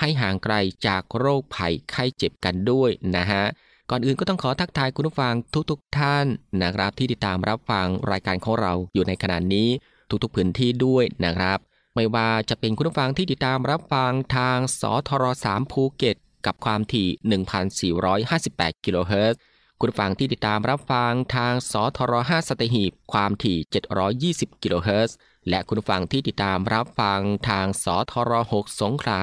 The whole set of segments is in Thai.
ให้ห่างไกลจากโรคภัยไข้เจ็บกันด้วยนะฮะก่อนอื่นก็ต้องขอทักทายคุณผู้ฟังทุกๆทท่านนะครับที่ติดตามรับฟังรายการของเราอยู่ในขณะนี้ทุกๆพื้นที่ด้วยนะครับ ไม่ว่าจะเป็นคุณผู้ฟังที่ติดตามรับฟังทางสทร3ภูเก็ตกับความถี่ 1,458 กิโลเฮิรตซ์คุณฟังที่ติดตามรับฟังทางสทร5สตหีบความถี่ 720 กิโลเฮิรตซ์และคุณฟังที่ติดตามรับฟังทางสทร6สงขลา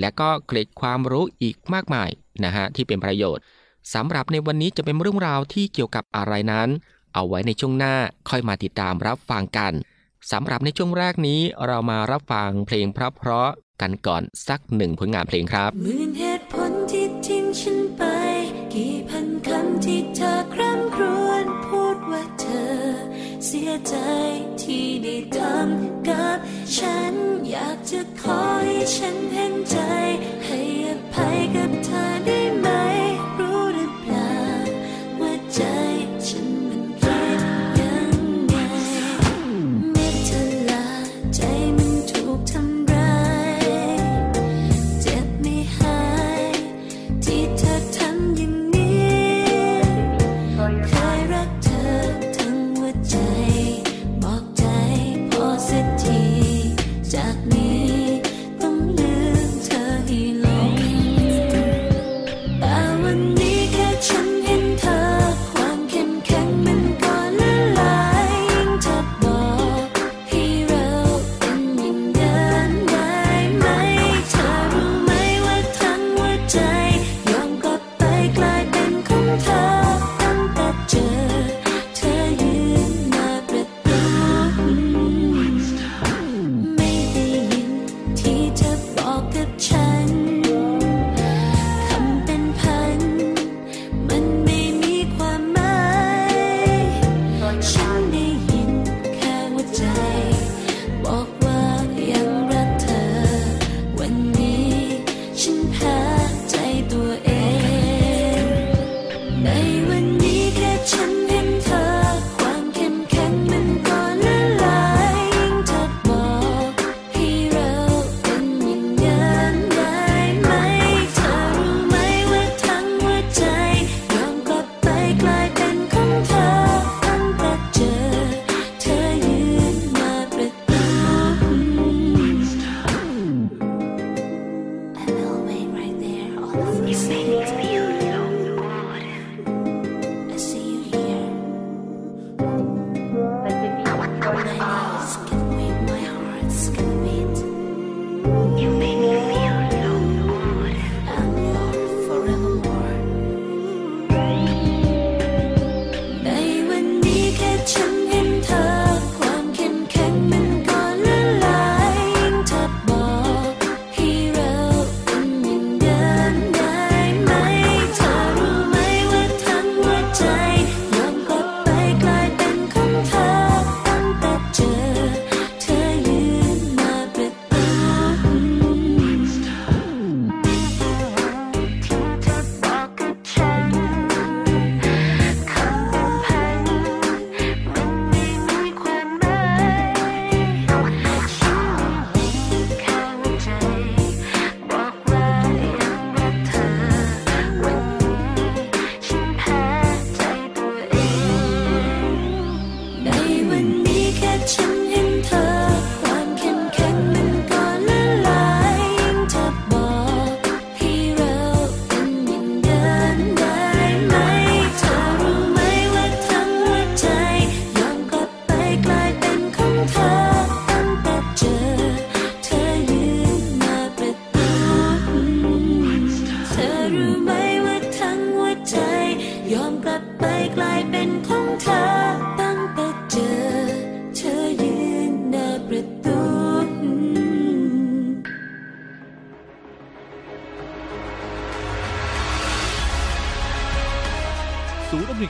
และก็เกร็ดความรู้อีกมากมายนะฮะที่เป็นประโยชน์สำหรับในวันนี้จะเป็นเรื่องราวที่เกี่ยวกับอะไรนั้น เอาไว้ในช่วงหน้าค่อยมาติดตามรับฟังกันสำหรับในช่วงแรกนี้เรามารับฟังเพลงเพราะๆกันก่อนสักหนึ่งผลงานเพลงครับมื่นเหตุผลที่ทิ้งฉันไป กี่พันคำที่เธอคร่ำครวญพูดว่าเธอ เสียใจที่ได้ทำกับฉันอยากจะ ขอให้ฉันเห็นใจให้อภัยกับเธอ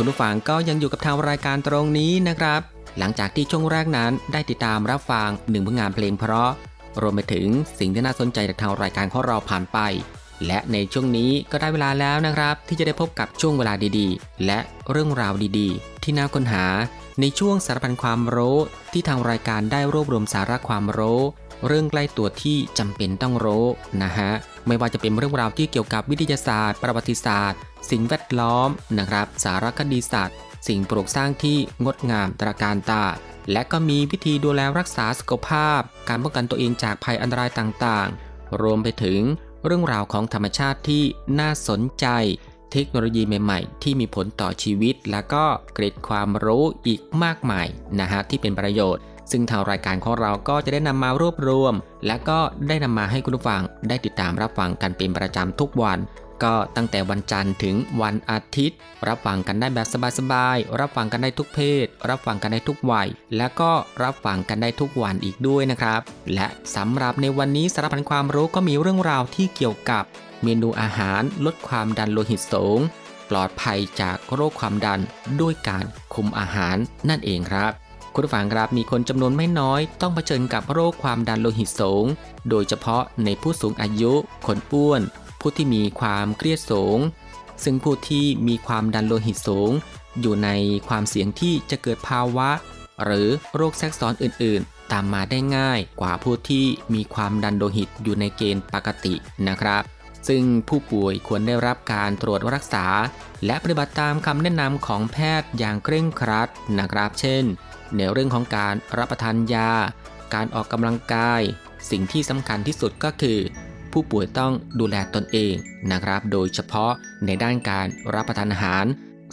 คุณผู้ฟังก็ยังอยู่กับทางรายการตรงนี้นะครับ หลังจากที่ช่วงแรกนั้นได้ติดตามรับฟังหนึ่งผลงานเพลงเพราะ รวมไปถึงสิ่งที่น่าสนใจจากทางรายการของเราผ่านไป และในช่วงนี้ก็ได้เวลาแล้วนะครับ ที่จะได้พบกับช่วงเวลาดีๆ และเรื่องราวดีๆ ที่น่าค้นหา ในช่วงสารพันความรู้ ที่ทางรายการได้รวบรวมสาระความรู้ เรื่องใกล้ตัวที่จำเป็นต้องรู้นะฮะ ไม่ว่าจะเป็นเรื่องราวที่เกี่ยวกับวิทยาศาสตร์ ประวัติศาสตร์ สิ่งแวดล้อมนะครับ สารคดีศาสตร์ สิ่งปลูกสร้างที่งดงามตระการตา และก็มีวิธีดูแลรักษาสุขภาพ การป้องกันตัวเองจากภัยอันตรายต่างๆ รวมไปถึงเรื่องราวของธรรมชาติที่น่าสนใจ เทคโนโลยีใหม่ๆ ที่มีผลต่อชีวิต และก็เกร็ดความรู้อีกมากมายนะฮะที่เป็นประโยชน์ ซึ่งทางรายการของเราก็จะได้นำมารวบรวม และก็ได้นำมาให้คุณผู้ฟังได้ติดตามรับฟังกันเป็นประจำทุกวันก็ตั้งแต่วันจันทร์ถึงวันอาทิตย์ รับฟังกันได้แบบสบายๆ รับฟังกันได้ทุกเพศ รับฟังกันได้ทุกวัย และก็รับฟังกันได้ทุกวันอีกด้วยนะครับ และสำหรับในวันนี้สารพันความรู้ก็มีเรื่องราวที่เกี่ยวกับ เมนูอาหารลดความดันโลหิตสูง ปลอดภัยจากโรคความดันด้วยการคุมอาหารนั่นเองครับ คุณผู้ฟังครับมีคนจำนวนไม่น้อย ต้องเผชิญกับโรคความดันโลหิตสูง โดยเฉพาะในผู้สูงอายุ คนอ้วน ผู้ที่มีความเครียดสูง ซึ่งผู้ที่มีความดันโลหิตสูง อยู่ในความเสี่ยงที่จะเกิดภาวะ หรือโรคแทรกซ้อนอื่น ๆ ตามมาได้ง่ายกว่าผู้ที่มีความดันโลหิตอยู่ในเกณฑ์ปกตินะครับ ซึ่งผู้ป่วยควรได้รับการตรวจรักษา และปฏิบัติตามคำแนะนำของแพทย์อย่างเคร่งครัดนะครับ เช่น ในเรื่องของการรับประทานยา การออกกำลังกาย สิ่งที่สำคัญที่สุดก็คือ ผู้ป่วยต้องดูแลตนเองนะครับ โดยเฉพาะในด้านการรับประทานอาหาร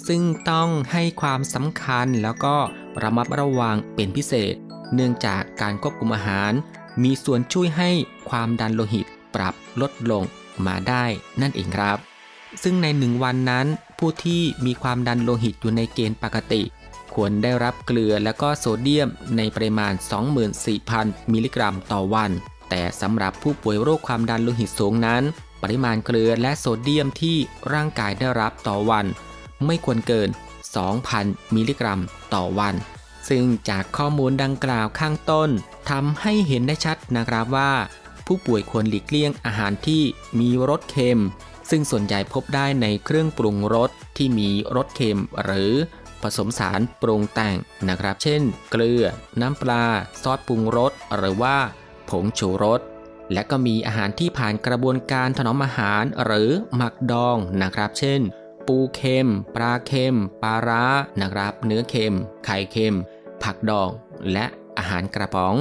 ซึ่งต้องให้ความสำคัญแล้วก็ระมัดระวังเป็นพิเศษ เนื่องจากการควบคุมอาหาร มีส่วนช่วยให้ความดันโลหิตปรับลดลงมาได้นั่นเองครับ ซึ่งในหนึ่งวันนั้น ผู้ที่มีความดันโลหิตอยู่ในเกณฑ์ปกติ ควรได้รับเกลือและก็โซเดียมในปริมาณ 24,000 มิลลิกรัมต่อวัน แต่สำหรับผู้ป่วยโรคความดันโลหิตสูงนั้น ปริมาณเกลือและโซเดียมที่ร่างกายได้รับต่อวัน ไม่ควรเกิน 2,000 มิลลิกรัมต่อวัน ซึ่งจากข้อมูลดังกล่าวข้างต้นทำให้เห็นได้ชัดนะครับว่า ผู้ป่วยควรหลีกเลี่ยงอาหารที่มีรสเค็มซึ่งส่วนใหญ่พบได้ในเครื่องปรุงรสที่มีรสเค็มหรือ ผสมสารปรุงแต่งนะครับ เช่น เกลือ น้ำปลา ซอสปรุงรส หรือว่า ผงชูรส และก็มีอาหารที่ผ่านกระบวนการถนอมอาหารหรือหมักดองนะครับ เช่น ปูเค็ม ปลาเค็ม ปลาร้านะครับ เนื้อเค็ม ไข่เค็ม ผักดอง และอาหารกระป๋อง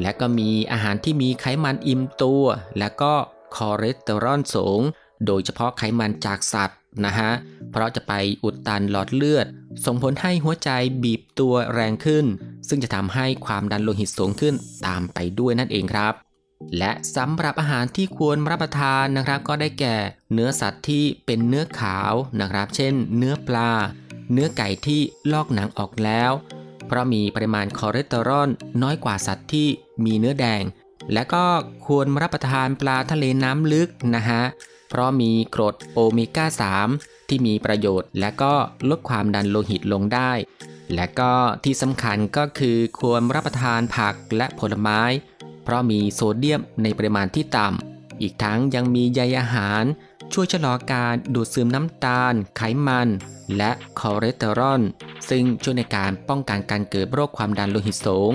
และก็มีอาหารที่มีไขมันอิ่มตัว และก็คอเลสเตอรอลสูง โดยเฉพาะไขมันจากสัตว์ นะฮะ เพราะจะไปอุดตันหลอดเลือด ส่งผลให้หัวใจบีบตัวแรงขึ้น ซึ่งจะทำให้ความดันโลหิตสูงขึ้นตามไปด้วยนั่นเองครับ และสำหรับอาหารที่ควรรับประทานนะครับ ก็ได้แก่เนื้อสัตว์ที่เป็นเนื้อขาวนะครับ เช่น เนื้อปลา เนื้อไก่ที่ลอกหนังออกแล้ว เพราะมีปริมาณคอเลสเตอรอลน้อยกว่าสัตว์ที่มีเนื้อแดงและก็ควรรับประทานปลาทะเลน้ำลึกนะฮะ เพราะมีกรดโอเมก้า 3 ที่มีประโยชน์ และก็ลดความดันโลหิตลงได้ และก็ที่สำคัญก็คือควรรับประทานผักและผลไม้ เพราะมีโซเดียมในปริมาณที่ต่ำ อีกทั้งยังมีใยอาหาร ช่วยชะลอการดูดซึมน้ำตาล ไขมัน และคอเลสเตอรอล ซึ่งช่วยในการป้องกันการเกิดโรคความดันโลหิตสูง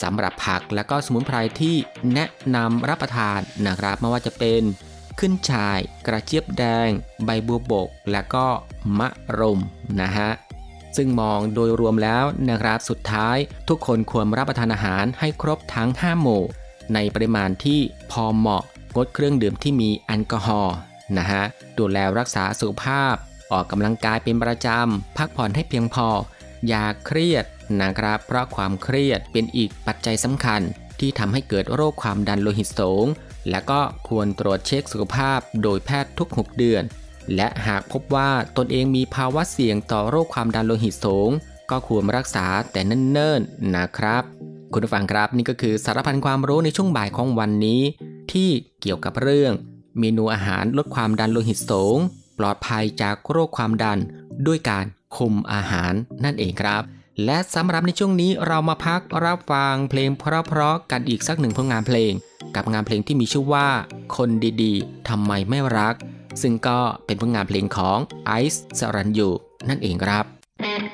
สำหรับผักและก็สมุนไพรที่แนะนำรับประทานนะครับไม่ว่าจะเป็น ขึ้นชาย กระเจี๊ยบแดง ใบบัวบก และก็มะรุมนะฮะซึ่งมองโดยรวมแล้วนะครับสุดท้ายทุกคนควรรับประทานอาหารให้ครบทั้ง 5 หมู่ ในปริมาณที่พอเหมาะงดเครื่องดื่มที่มีแอลกอฮอล์นะฮะดูแลรักษาสุขภาพ ออกกำลังกายเป็นประจำ พักผ่อนให้เพียงพอ อย่าเครียดนะครับ เพราะความเครียดเป็นอีกปัจจัยสำคัญที่ทำให้เกิดโรคความดันโลหิตสูง และก็ควรตรวจเช็คสุขภาพโดยแพทย์ทุก 6 เดือน และหากพบว่าตนเองมีภาวะเสี่ยงต่อโรคความดันโลหิตสูง ก็ควรรักษาแต่เนิ่นๆนะครับ คุณผู้ฟังครับนี่ก็คือสารพันความรู้ในช่วงบ่ายของวันนี้ ที่เกี่ยวกับเรื่อง เมนูอาหารลดความดันโลหิตสูง ปลอดภัยจากโรคความดันด้วยการคุมอาหารนั่นเองครับ และสำหรับในช่วงนี้เรามาพักรับฟังเพลงเพราะๆกันอีกสักหนึ่งผลงานเพลง กับงานเพลงที่มีชื่อว่า คนดีๆทำไมไม่รัก ซึ่งก็เป็นผลงานเพลงของไอซ์สรันยูนั่นเองครับ thank you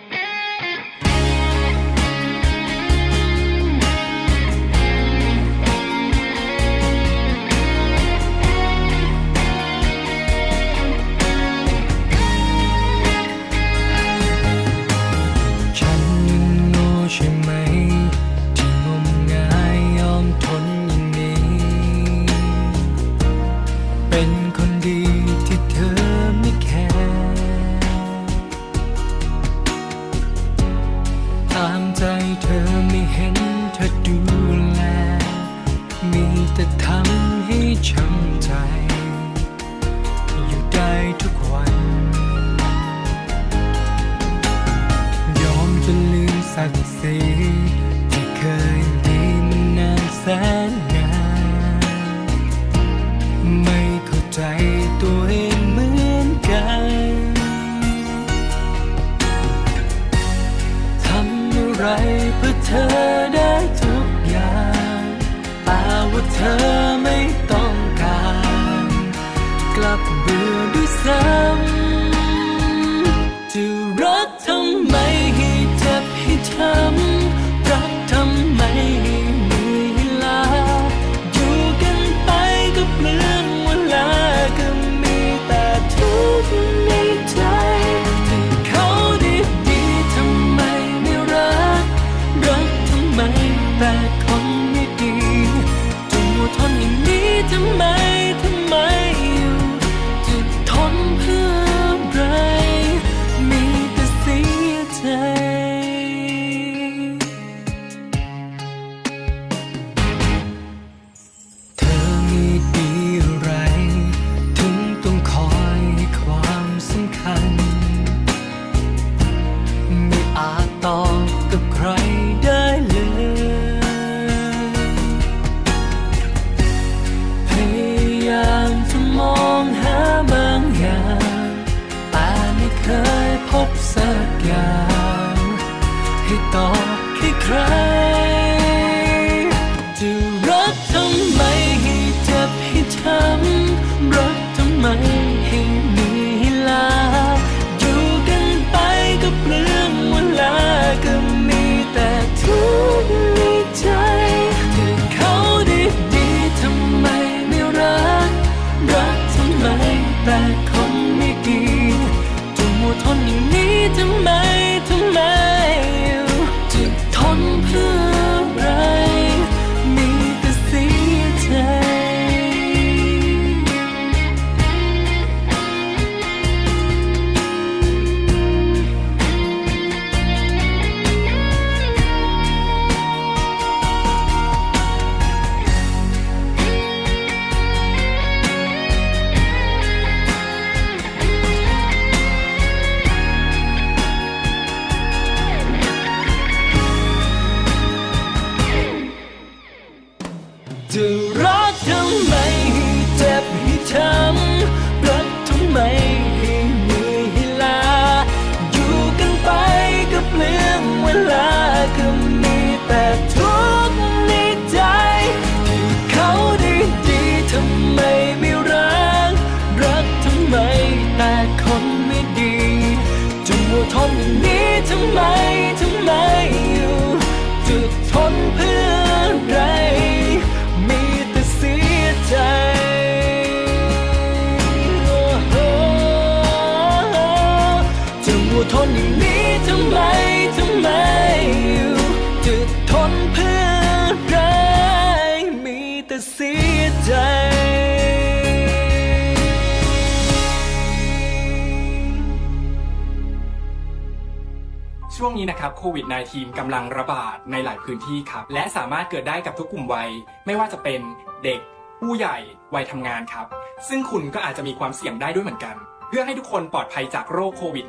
ช่วงนี้นะครับโควิด -19 กำลังระบาดในหลายพื้นที่ครับ และสามารถเกิดได้กับทุกกลุ่มวัย ไม่ว่าจะเป็นเด็ก ผู้ใหญ่ วัยทำงานครับ ซึ่งคุณก็อาจจะมีความเสี่ยงได้ด้วยเหมือนกัน เพื่อให้ทุกคนปลอดภัยจากโรคโควิด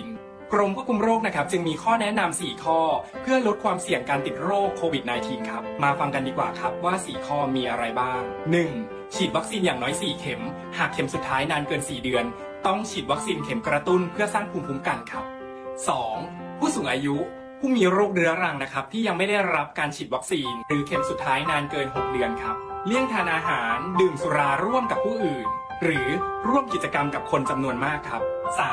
-19 กรมควบคุมโรคนะครับ จึงมีข้อแนะนำ4ข้อ เพื่อลดความเสี่ยงการติดโรคโควิด -19 ครับ มาฟังกันดีกว่าครับว่า 4 ข้อมีอะไรบ้าง 1. ฉีดวัคซีนอย่างน้อย 4 เข็ม หากเข็มสุดท้ายนานเกิน 4 เดือน ต้องฉีดวัคซีนเข็มกระตุ้นเพื่อสร้างภูมิคุ้มกันครับ 2. ผู้สูงอายุผู้มีโรคเรื้อรังนะครับ ที่ยังไม่ได้รับการฉีดวัคซีน หรือเข็มสุดท้ายนานเกิน 6 เดือนครับ เลี่ยงทานอาหารดื่มสุราร่วมกับผู้อื่น หรือร่วมกิจกรรมกับคนจำนวนมากครับ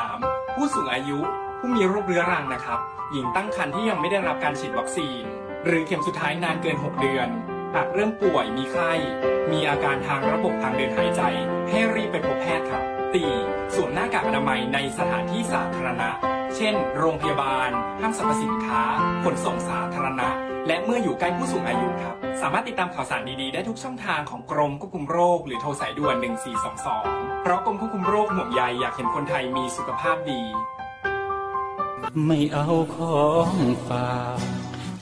3. ผู้สูงอายุ ผู้มีโรคเรื้อรังนะครับ หญิงตั้งครรภ์ที่ยังไม่ได้รับการฉีดวัคซีน หรือเข็มสุดท้ายนานเกิน 6 เดือนหากเริ่มป่วยมีไข้ มีอาการทางระบบทางเดินหายใจ ให้รีบไปพบแพทย์ครับ 4. สวมหน้ากากอนามัยในสถานที่สาธารณะ เช่น โรงพยาบาล ห้างสรรพสินค้า ขนส่งสาธารณะ และเมื่ออยู่ใกล้ผู้สูงอายุครับ สามารถติดตามข่าวสารดีๆ ได้ทุกช่องทางของกรมควบคุมโรค หรือโทรสายด่วน 1422 เพราะกรมควบคุมโรคห่วงใยอยากเห็นคนไทยมีสุขภาพดี ไม่เอาของฝาก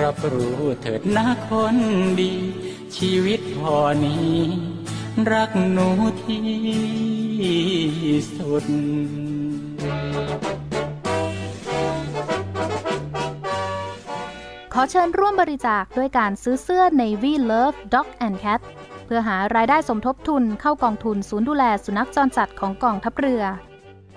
รับรู้เถิดนะคนดี ชีวิตพอนี้ รักหนูที่สุด ขอเชิญร่วมบริจาคด้วยการซื้อเสื้อ Navy Love Dog and Cat เพื่อหารายได้สมทบทุนเข้ากองทุนศูนย์ดูแลสุนัขจรจัดของกองทัพเรือ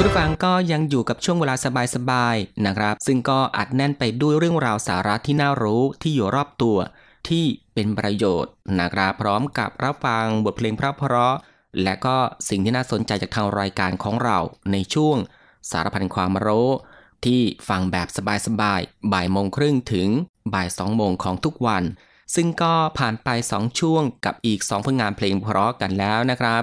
คุณผู้ฟังก็ยังอยู่กับช่วงเวลาสบายๆนะครับ ซึ่งก็อัดแน่นไปด้วยเรื่องราวสาระที่น่ารู้ที่อยู่รอบตัว ที่เป็นประโยชน์นะครับพร้อมกับรับฟังบทเพลงเพราะๆและก็สิ่งที่น่าสนใจจากทางรายการของเราในช่วงสารพันความรู้ที่ฟังแบบสบายๆบ่ายโมงครึ่งถึงบ่ายสองโมงของทุกวัน ซึ่งก็ผ่านไป 2 ช่วงกับอีก 2 ผลงานเพลงเพราะกันแล้วนะครับ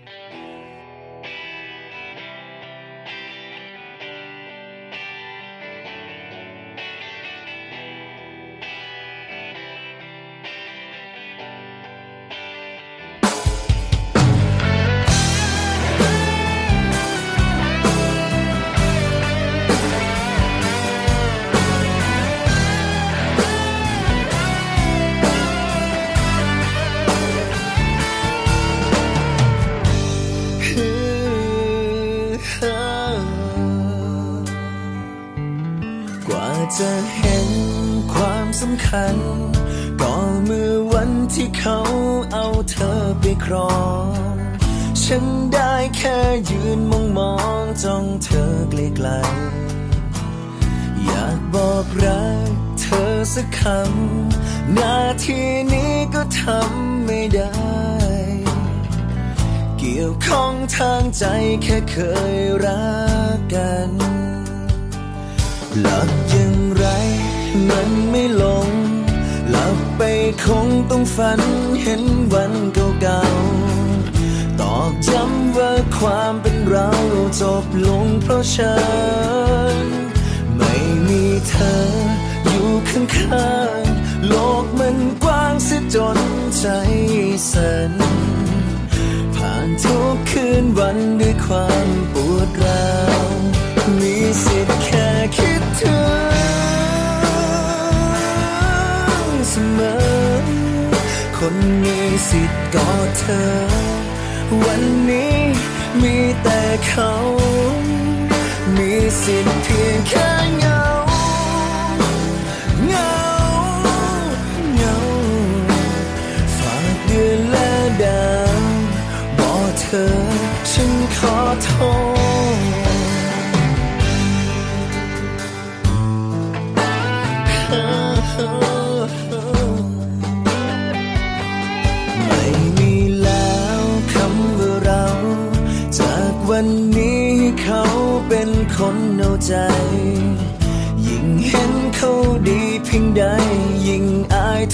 ความสำคัญก็เมื่อวันที่เขาเอาเธอไปครอง ฉันได้แค่ยืนมองมองจ้องเธอไกลๆอยากบอกรักเธอสักคำนาทีนี้ก็ทำไม่ได้ เกี่ยวข้องทางใจแค่เคยรักกันหลับอย่างไรมันไม่ลง ไปคงต้องฝันเห็นวันเก่าๆตอกย้ำว่าความเป็นเราจบลงเพราะฉัน ไม่มีเธออยู่ข้างๆโลกมันกว้างเสียจนใจสั่นผ่านทุกคืนวันด้วยความปวดร้าวมีสิทธิ์แค่คิดถึง คนมีสิทธิ์กอดเธอ วันนี้มีแต่เขา มีสิทธิ์เพียงแค่เงา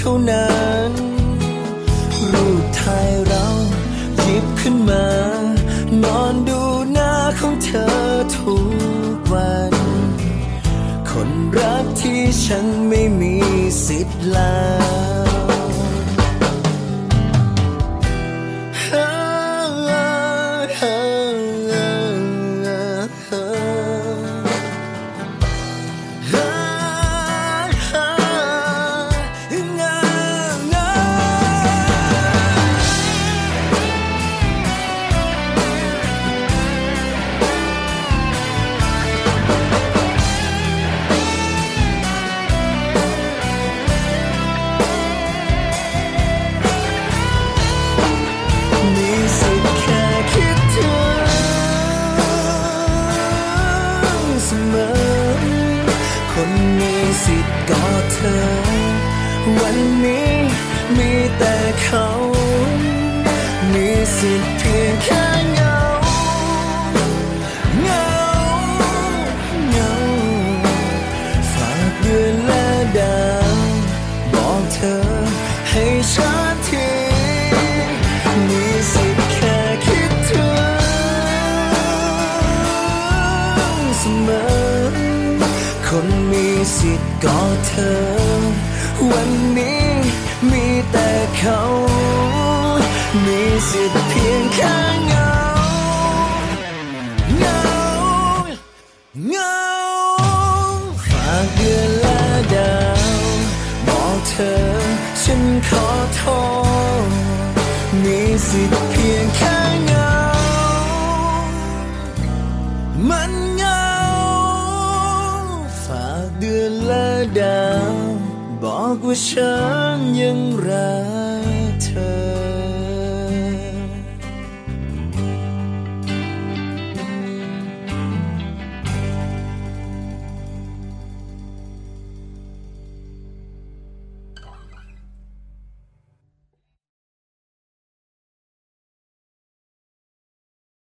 ท่านั้น รูปถ่ายเราหยิบขึ้นมา นอนดูหน้าของเธอทุกวัน คนรักที่ฉันไม่มีสิทธิ์ลา มอ คนมีสิทธิ์กอดเธอ วันนี้มีแต่เขา มีสิทธิ์เพียงแค่เงาเงาเงาฝากเดือนและดาว บอกเธอ ฉันขอโทษ มีสิทธิ์ ดาว บอกว่าฉันยังรักเธอ